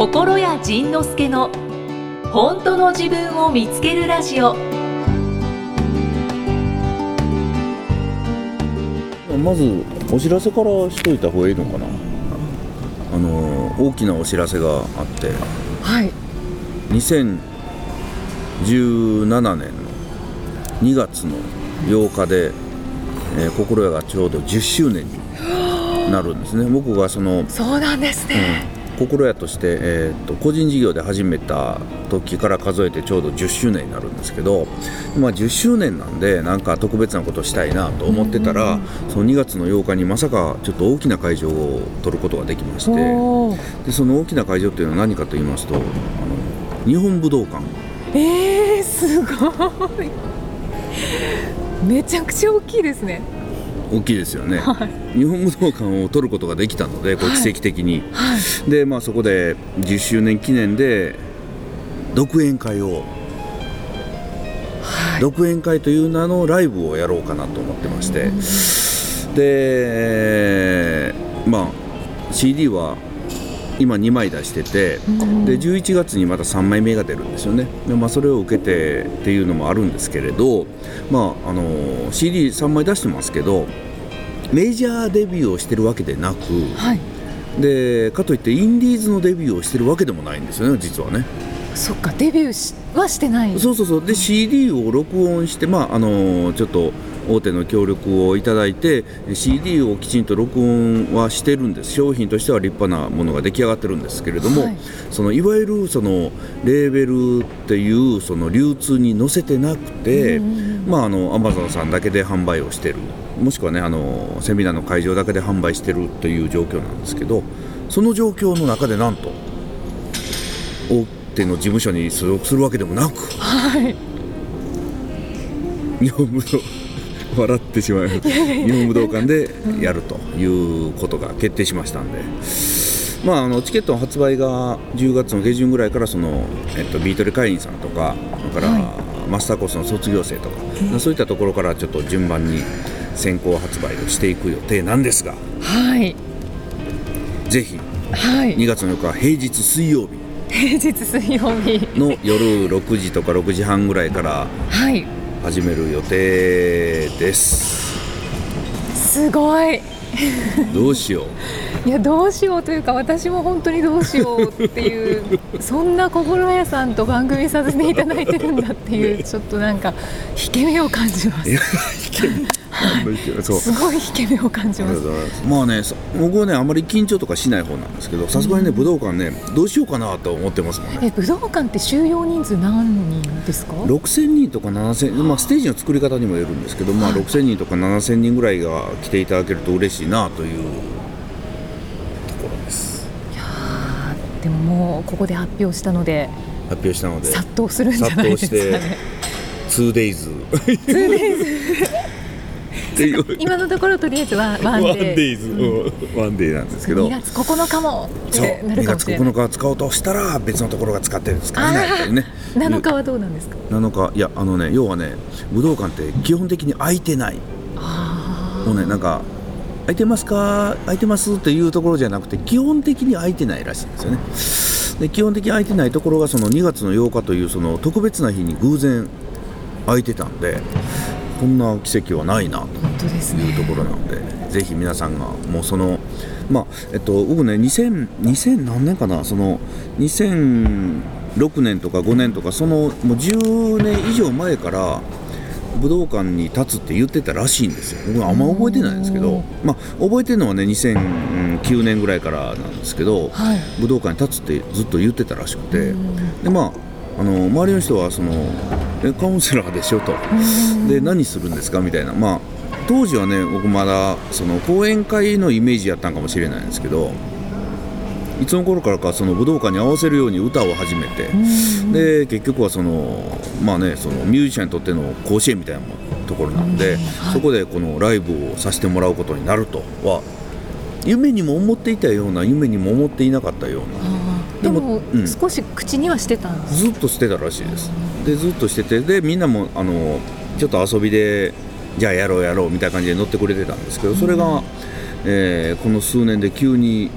心谷仁之助の本当の自分を見つけるラジオ。まずお知らせからしといた方がいいのかな？あの大きなお知らせがあって。はい。2017年の2月の8日で、えー心屋がちょうど10周年になるんですね。僕がその、そうなんですね、心屋として、えー、と個人事業で始めた時から数えてちょうど10周年になるんですけど、まあ、10周年なんでなんか特別なことしたいなと思ってたら、その2月の8日にまさかちょっと大きな会場を取ることができましてでその大きな会場っていうのは何かと言いますとあの日本武道館。えー、すごい。めちゃくちゃ大きいですね大きいですよね、はい。日本武道館を取ることができたのでこれはい。奇跡的に、はい。でまあそこで10周年記念で独演会をはい。独演会という名のライブをやろうかなと思ってまして。でまあ CD は今2枚出しててで11月にまた3枚目が出るんですよね。で、まあ、それを受けてっていうのもあるんですけれど、まあ、あの CD3 枚出してますけどメジャーデビューをしてるわけでなくはい。でかといってインディーズのデビューをしてるわけでもないんですよね実はね。そっかデビューしはしてない。そうそうそう。で CD を録音して、まあ、あのちょっと大手の協力をいただいて CD をきちんと録音はしてるんです。商品としては立派なものが出来上がってるんですけれども、はい。そのいわゆるそのレーベルっていうその流通に載せてなくて、まあ、あの Amazon さんだけで販売をしてる。もしくはねあのセミナーの会場だけで販売してるという状況なんですけどその状況の中でなんと大手の事務所に所属するわけでもなくはい。日本武道笑ってしまう。日本武道館でやるということが決定しましたんで、まあ、あのチケットの発売が10月の下旬ぐらいからその、えっと、ビートル会員さんとかそれから、マスターコースの卒業生とか、そういったところからちょっと順番に先行発売をしていく予定なんですがはい。ぜひはい。2月の4日平日水曜日。平日水曜日。の夜6時とか6時半ぐらいからはい始める予定です。すごい。どうしよう。いやどうしようというか私も本当にどうしようっていうそんな心屋さんと番組させていただいてるんだっていうちょっとなんか引け目を感じます。すごい引け目を感じます。まあね、さ僕はね、あまり緊張とかしない方なんですけど、さすがにね、武道館ね、どうしようかなと思ってますもんね。え武道館って収容人数何人ですか？6000人とか7000、まあ、ステージの作り方にもよるんですけど、まあ、6000人とか7000人ぐらいが来ていただけると嬉しいなという。ところです。でももうここで発表したので発表したので、殺到するんじゃないですか殺到ね 2days。ってい。う今のところとりあえずはワンデイズ、ワンデイなんですけど。2月9日もっそう。てなる2月かもしれない。9日は使おうとしたら別のところが使ってるんですかねやっぱりね。7日はどうなんですか？7日。いやあのね要はね武道館って基本的に空いてない。あもうねなんか空いてますか？空いてますっていうところじゃなくて基本的に空いてないらしいんですよね。で基本的に空いてないところがその2月の8日というその特別な日に偶然空いてたんでこんな奇跡はないなというとねころなので、ぜひ皆さんがもうその、まあえっと、僕ね、2000, 2000何年かな、その2006年とか5年とか、そのもう10年以上前から武道館に立つって言ってたらしいんですよ、僕あんま覚えてないんですけど、まあ、覚えてるのはね、2009年ぐらいからなんですけど、はい。武道館に立つってずっと言ってたらしくて、でまあ、あの周りの人はそのえカウンセラーでしょと、で何するんですかみたいな、まあ、当時はね僕まだその講演会のイメージやったんかもしれないんですけどいつの頃からかその武道館に合わせるように歌を始めて、で結局はそのまあねそのミュージシャンにとっての甲子園みたいなところなんで、そこでこのライブをさせてもらうことになるとは夢にも思っていたような夢にも思っていなかったようなででももうん。少し口にはしてたんです。ずっとしてたらしいです。でずっとしててでみんなもあのちょっと遊びでじゃあやろうやろうみたいな感じで乗ってくれてたんですけどそれが、えーこの数年で急に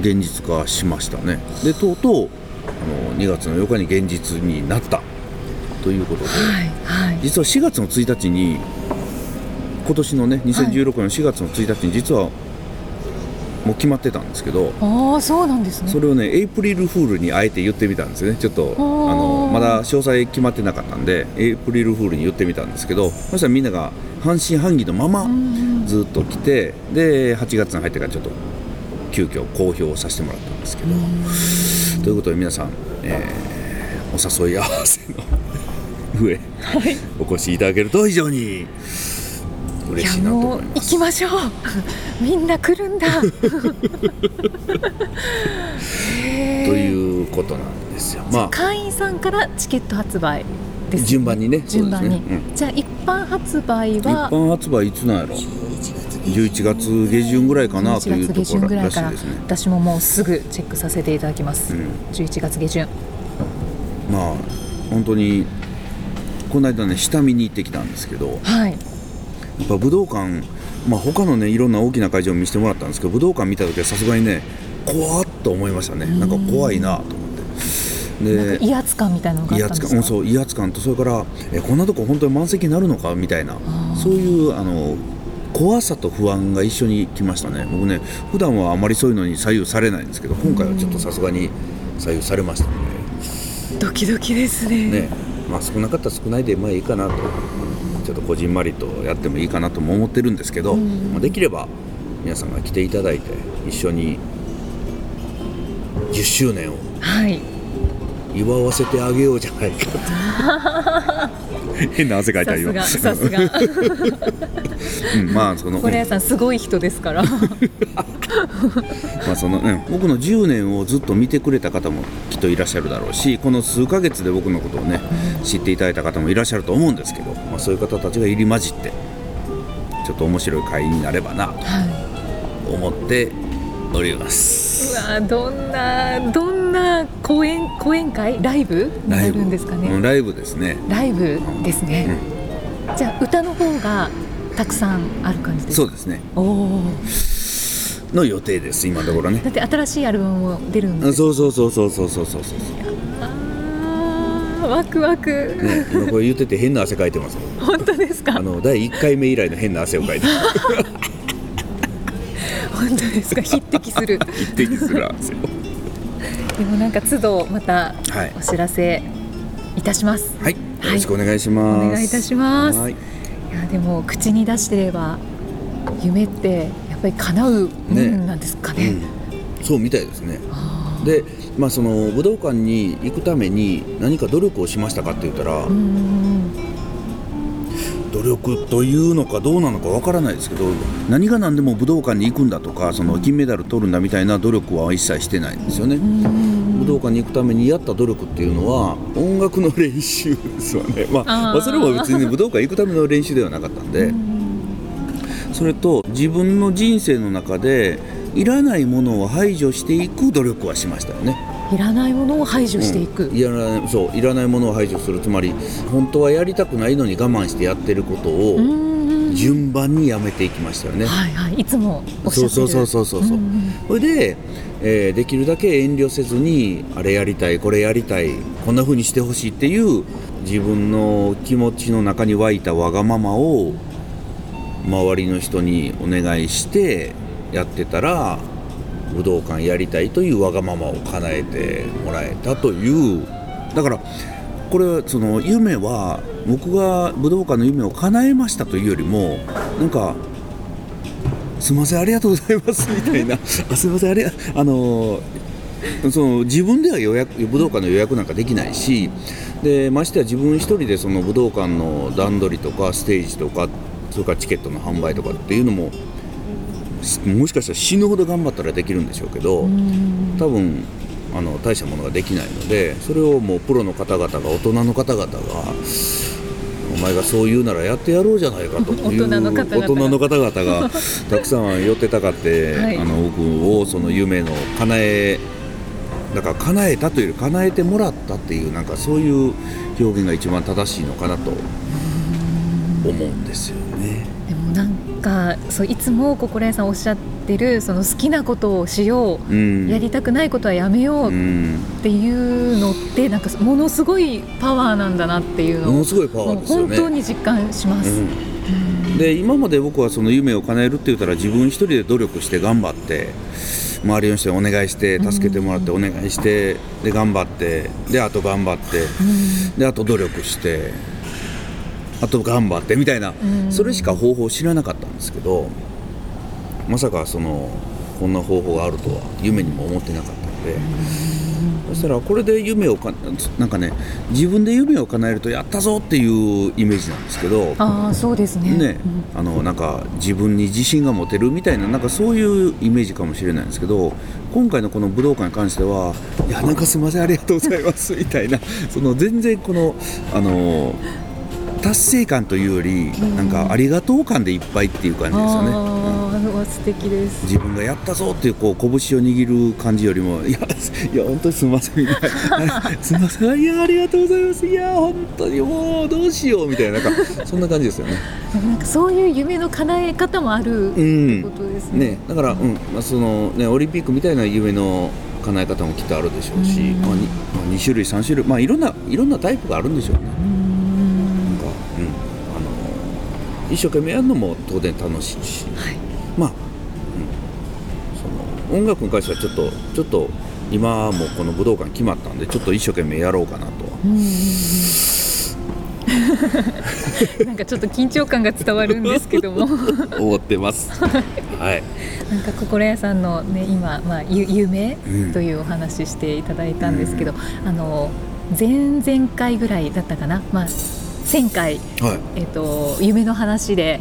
現実化しましたね。でとうとうあの2月の8日に現実になったということで、はいはい。実は4月の1日に今年のね2016年の4月の1日に実はもう決まってたんですけどああそうなんですね。それをねエイプリルフールにあえて言ってみたんですよね。ちょっとあのまだ詳細決まってなかったんでエイプリルフールに言ってみたんですけどそしたらみんなが半信半疑のままうんずっと来てで8月に入ってからちょっと急遽公表させてもらったんですけどということで皆さん、えーお誘い合わせの 上、お越しいただけると非常にい嬉しいなとやもう思います。行きましょう。みんな来るんだ。ということなんですよ。まあ会員さんからチケット発売です。順番にね。順番に、そうですね。じゃあ一般発売一は般発売いつなんやろ？11月下旬。ぐらいかなという11月下旬ところぐらいかららしいですね私ももうすぐチェックさせていただきます、うん。11月下旬。まあ本当にこの間ね下見に行ってきたんですけどはいやっぱ武道館まあ他のねいろんな大きな会場を見せてもらったんですけど武道館見た時はさすがにね怖っと思いましたね。なんか怖いなと思って。で威圧感みたいなのがあ威圧感うんったんですか？そう威圧感とそれからえこんなとこ本当に満席になるのか？みたいな。ー。そういうあの怖さと不安が一緒に来ましたね。僕ね普段はあまりそういうのに左右されないんですけど今回はちょっとさすがに左右されましたね。ドキドキですね。ね。まあ少なかったら少ないでまあいいかなとちょっとこじんまりとやってもいいかなとも思ってるんですけど、うん。まあ、できれば皆さんが来ていただいて一緒に10周年をはい祝わせてあげようじゃないか。と 変な汗かいたさす今がさすが。うん、まあそのこれ屋さんすごい人ですから。まあそのね、僕の10年をずっと見てくれた方もきっといらっしゃるだろうしこの数ヶ月で僕のことをね知っていただいた方もいらっしゃると思うんですけど、まあ、そういう方たちが入り混じってちょっと面白い会になればなとは思っております。うわどんなどんな講演講演会ライブになるんですかね？ライブ。ですね。ライブですね、うん、じゃあ歌の方がたくさんある感じですそうですね。おおの予定です今のところね。だって新しいアルバムも出るんで。そうそうそうそうそうそうそう。あワクワク、ね、今これ言ってて変な汗かいてます 本当ですか？あの第1回目以来の変な汗をかいて 本当ですか匹敵する。一滴するんですよ。でもなんか都度またはい。お知らせいたします、はい、よろしくお願いします。お願いいたします。はい。いやでも口に出してれば夢ってやっぱり叶うもんなんですかね。うん、そうみたいですね。で、まあ、その武道館に行くために何か努力をしましたかって言ったら、努力というのかどうなのかわからないですけど何が何でも武道館に行くんだとかその金メダル取るんだみたいな努力は一切してないんですよね。武道館に行くためにやった努力っていうのは音楽の練習ですよね、まあ、まあそれも別に、ね、武道館行くための練習ではなかったんで、それと自分の人生の中でいらないものを排除していく努力はしましたよね。いらないものを排除していく、うん。いらないそういらないものを排除する。つまり本当はやりたくないのに我慢してやってることを順番にやめていきましたよね。はいはい。いつもおっしゃってる。そうそうそうそうそうそれで、えーできるだけ遠慮せずにあれやりたいこれやりたいこんな風にしてほしいっていう自分の気持ちの中に湧いたわがままを周りの人にお願いしてやってたら武道館やりたいというわがままを叶えてもらえたという。だからこれはその夢は僕が武道館の夢を叶えましたというよりもなんかすみませんありがとうございますみたいな。あすみませんありがあのその自分では予約武道館の予約なんかできないしでましてや自分一人でその武道館の段取りとかステージとかそれからチケットの販売とかっていうのももしかしたら死ぬほど頑張ったらできるんでしょうけどうん。多分あの大したものができないのでそれをもうプロの方々が大人の方々がお前がそう言うならやってやろうじゃないかという大人の方々が。大人の方々がたくさん寄ってたかって、はい。あの僕をその夢の叶えだから叶えたというより叶えてもらったっていうなんかそういう表現が一番正しいのかなと思うんですよね。かそういつも心屋さんおっしゃってるその好きなことをしよう、うん。やりたくないことはやめよううっんていうのってなんかものすごいパワーなんだなっていうのをものすごいパワー本当に実感します。うん。で今まで僕はその夢を叶えるって言ったら自分一人で努力して頑張って周りの人にお願いして助けてもらってお願いしてで頑張ってであと頑張ってであと努力してあと頑張ってみたいなうん。それしか方法を知らなかったんですけどまさかそのこんな方法があるとは夢にも思ってなかったのでそしたらこれで夢をかなんかね自分で夢を叶えるとやったぞっていうイメージなんですけどああそうですね。ね、あのなんか自分に自信が持てるみたいななんかそういうイメージかもしれないんですけど今回のこの武道館に関してはいやなんかすみませんありがとうございますみたいなその全然このあの達成感というよりなんかありがとう感でいっぱいっていう感じですよね。うん素敵です。自分がやったぞっていうこう拳を握る感じよりもいやいや本当にすみませんみた いなすみませんいやありがとうございますいや本当にもうどうしようみたいななんかそんな感じですよね。なんかそういう夢の叶え方もあるってうんことですね。ね、だから、うんまあそのね、オリンピックみたいな夢の叶え方もきっとあるでしょうし、うんまあ、にまあ、2種類3種類、まあ、いろんないろんなタイプがあるんでしょうね。一生懸命やるのも当然楽しいし、はい。まあ、うん、その音楽に関してはちょっとちょっと今もこの武道館決まったんでちょっと一生懸命やろうかなとは。うんうんうん なんかちょっと緊張感が伝わるんですけども 思ってます。はい。なんか心屋さんのね今まあゆ夢うんというお話ししていただいたんですけど、あの前々回ぐらいだったかなまあ1000回はい。えっと夢の話で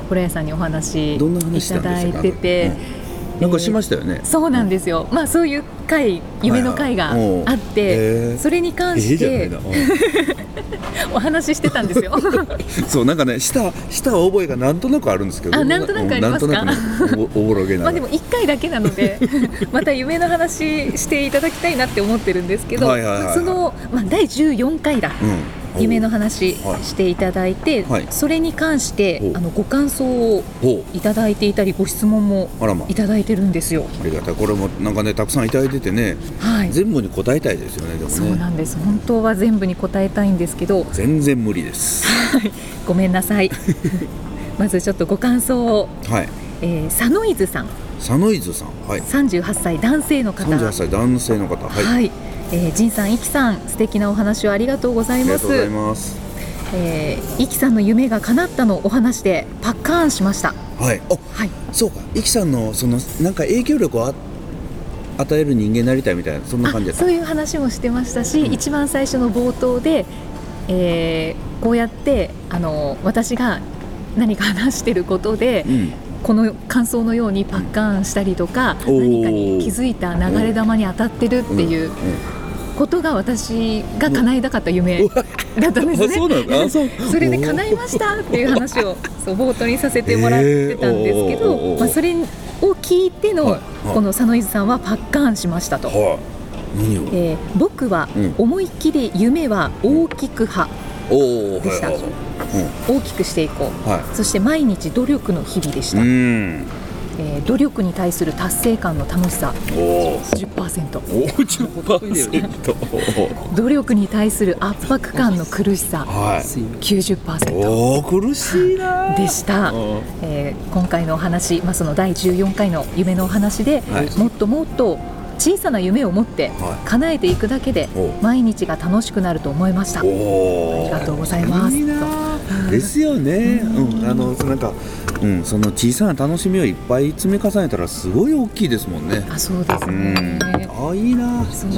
心屋さんにお話いしただいてて。なんかしましたよね。そうなんですよ、まあそういう回夢の回があって、それに関してええじゃないな。うん。お話ししてたんですよ。そうなんかねしたした覚えがなんとなくあるんですけど。あなんとなくありますか？ねお おぼろげなまあでも1回だけなのでまた夢の話していただきたいなって思ってるんですけどはいはいはいはい。その、まあ、第14回だ。うん夢の話はい。していただいて、はい。それに関してあのご感想をほいただいていたりご質問もいただいてるんですよ。ありがたい。これもなんかねたくさんいただいててね。はい、全部に答えたいですよねでそうもねなんです。本当は全部に答えたいんですけど。全然無理です。ごめんなさい。まずちょっとご感想を、はい。えー、佐野伊豆さん。佐野伊豆さん。はい。38歳男性の方。38歳男性の方。はい、はい、えー、仁さん、いきさん、素敵なお話をありがとうございます。ありがとうございます。えー、いきさんの夢が叶ったのお話でパッカーンしました。はい。あはい、そうか。イキさんのそのなんか影響力をあ与える人間になりたいみたいなそんな感じそういう話もしてましたし、一番最初の冒頭で、えー、こうやってあの私が何か話してることで、うん。この感想のようにパッカーンしたりとか、何かに気づいた流れ玉に当たってるっていううんことが私が叶えたかった夢だったんですね。あ それで叶いましたっていう話をそう冒頭にさせてもらってたんですけど、えー。まあ、それを聞いての、はい。はいこの佐野伊豆さんはパッカーンしましたと。はい。えー僕はうん。思いっきり夢は大きく派、でした。はいはい大きくしていこう。そして毎日努力の日々でした、うんえー努力に対する達成感の楽しさ。おお10%お十パーセント。努力に対する圧迫感の苦しさ。はい。90%おお苦しいなでした、えー今回のお話、まあ、その第14回の夢のお話で、はい。もっともっと小さな夢を持ってはい。叶えていくだけでお毎日が楽しくなると思いました。おおありがとうございます ですよね。うん。あのなんかうんその小さな楽しみをいっぱい積み重ねたらすごい大きいですもんね。あそうですうねん。あいいな。そう。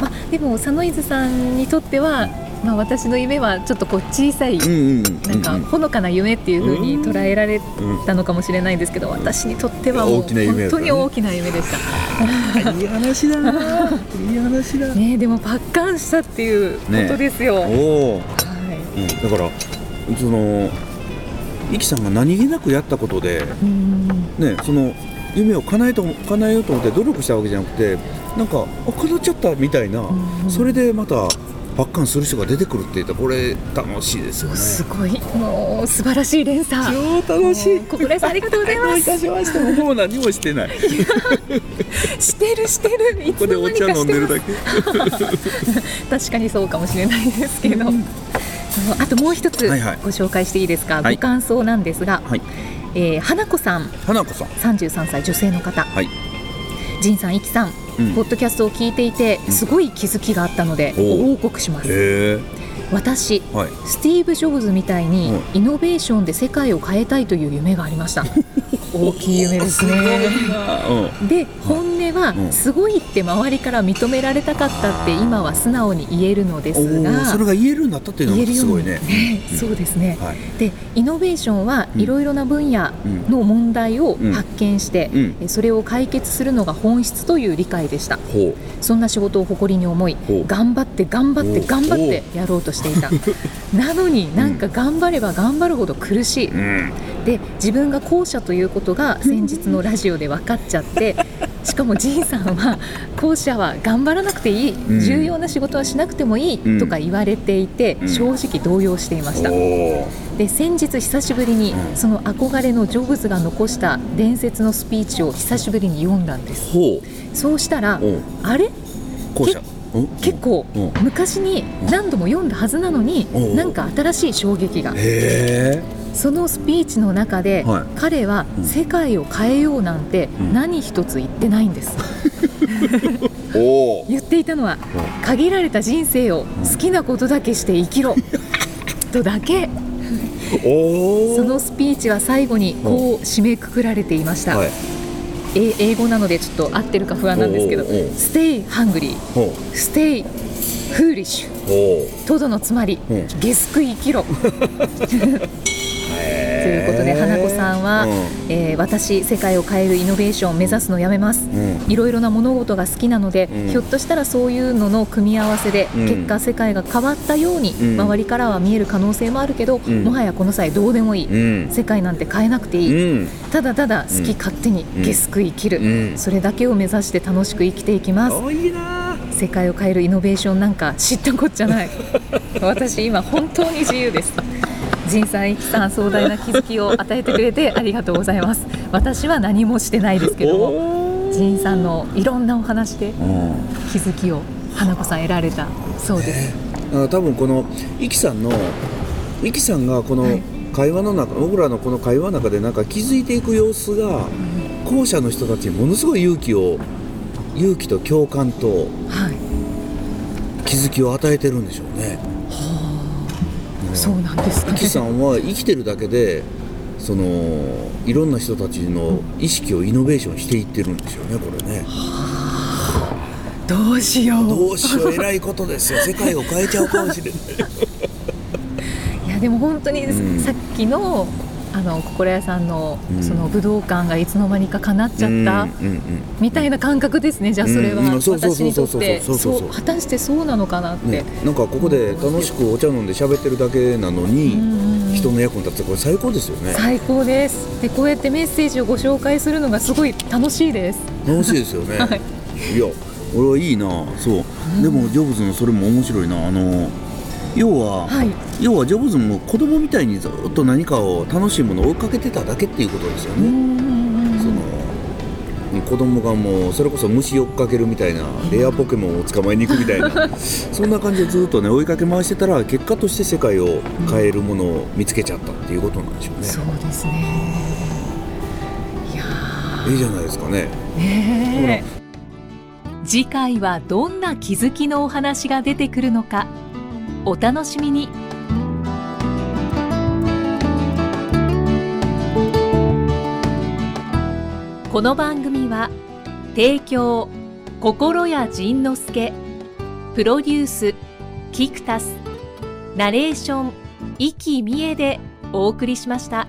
まあ、でも佐野伊豆さんにとっては、まあ、私の夢はちょっとこう小さい、うんうんなんかほのかな夢っていう風に捉えられたのかもしれないんですけど、私にとってはもう本当に大きな夢でした。いい話だ。な いい話だ。ねでもパッカーンしたっていうことですよ。おおはい。うん。だからそのイキさんが何気なくやったことでうん。ねその夢を叶えと叶えようと思って努力したわけじゃなくてなんかあ叶っちゃったみたいな、んそれでまた発刊する人が出てくるって言ったらこれ楽しいですよね。すごい。もう素晴らしい連鎖。超楽しい。小倉さんありがとうございまどういたしましても僕も何もしてない。すしてるしてる。いここでおつの間にか茶飲んでるしてます。だ け確かにそうかもしれないですけど、そうあともう一つはいはい。ご紹介していいですか、はい。ご感想なんですが、はい。えー花子さん。花子さん。33歳女性の方。はい。仁さん、いきさん、うん。ポッドキャストを聞いていてすごい気づきがあったのでおう。ご報告します。へ私えはい。スティーブ・ジョブズみたいにイノベーションで世界を変えたいという夢がありました。大きい夢ですね。うで本音はうん。すごいって周りから認められたかったって今は素直に言えるのですがそれが言えるようになったっていうのがすごいね。うんそうですね、はい。でイノベーションはうん。いろいろな分野うんの問題をうん。発見して、それを解決するのが本質という理解でした。ほそんな仕事を誇りに思い頑張って頑張って頑張ってやろうとしていた。なのになんか頑張れば頑張るほど苦しい、ううん。で自分が後者ということが 先日のラジオで分かっちゃってしかも仁さんは後者は頑張らなくていい、うん。重要な仕事はしなくてもいいうん。とか言われていて、うん。正直動揺していました、おー。で先日久しぶりにうん。その憧れのジョブズが残した伝説のスピーチを久しぶりに読んだんです。ほそうしたらあれ？結構うん。昔に何度も読んだはずなのにう。んなんか新しい衝撃がそのスピーチの中で、はい。彼はうん。世界を変えようなんてうん。何一つ言ってないんです、おお言っていたのは限られた人生を好きなことだけして生きろ。とだけ。そのスピーチは最後にこう締めくくられていました、はい。え英語なのでちょっと合ってるか不安なんですけどおうおうおう「Stay hungry」ほ「Stay foolish う」ほとどのつまりうん「下救生きろ」ということで花子さんは、えー私世界を変えるイノベーションを目指すのをやめます。うん。うんいろいろな物事が好きなので、うん。ひょっとしたらそういうのの組み合わせで、うん。結果世界が変わったように、うん。周りからは見える可能性もあるけど、ん。もはやこの際どうでもいい、うん。世界なんて変えなくていい、うん。ただただ好き勝手にうん。下救生きる、うん。それだけを目指して楽しく生きていきます、世界を変えるイノベーションなんか知ったこっちゃない。私今本当に自由です仁さん、いきさん壮大な気づきを与えてくれて ありがとうございます。私は何もしてないですけども仁さんのいろんなお話でうん。気づきを花子さん得られたそうです、だから多分このイキさんのイキさんがこのはい。会話の中、僕らのこの会話の中でなんか気づいていく様子が後者の人たちにものすごい勇気を勇気と共感とはい。気づきを与えてるんでしょうね。そうなんですかねさんは生きてるだけでそのいろんな人たちの意識をイノベーションしていってるんでしょうねこれね。どうしよう。どうしよう。偉いことですよ。世界を変えちゃうかもしれない。いやでも本当にうん。さっきのあの心屋さんのうん。その武道館がいつの間にか叶っちゃったうんうんうんみたいな感覚ですねじゃあそれは。私にとって。果たしてそうなのかなって、ね、なんかここで楽しくお茶飲んで喋ってるだけなのに、うんうんうん。人の役に立つこれ最高ですよね。最高です。でこうやってメッセージをご紹介するのがすごい楽しいです。楽しいですよね、はい。い、や俺はいいなそう、でもジョブズのそれも面白いな。あの要は、はい。要はジョブズも子供みたいにずっと何かを楽しいものを追いかけてただけっていうことですよね、その子供がもうそれこそ虫追っかけるみたいなレアポケモンを捕まえに行くみたいな そんな感じでずっとね追いかけ回してたら結果として世界を変えるものを見つけちゃったっていうことなんでしょうね、そうですね。いやいいじゃないですかね。ーね次回はどんな気づきのお話が出てくるのかお楽しみにこの番組は提供心谷仁之助プロデュースキクタスナレーション生きみえでお送りしました。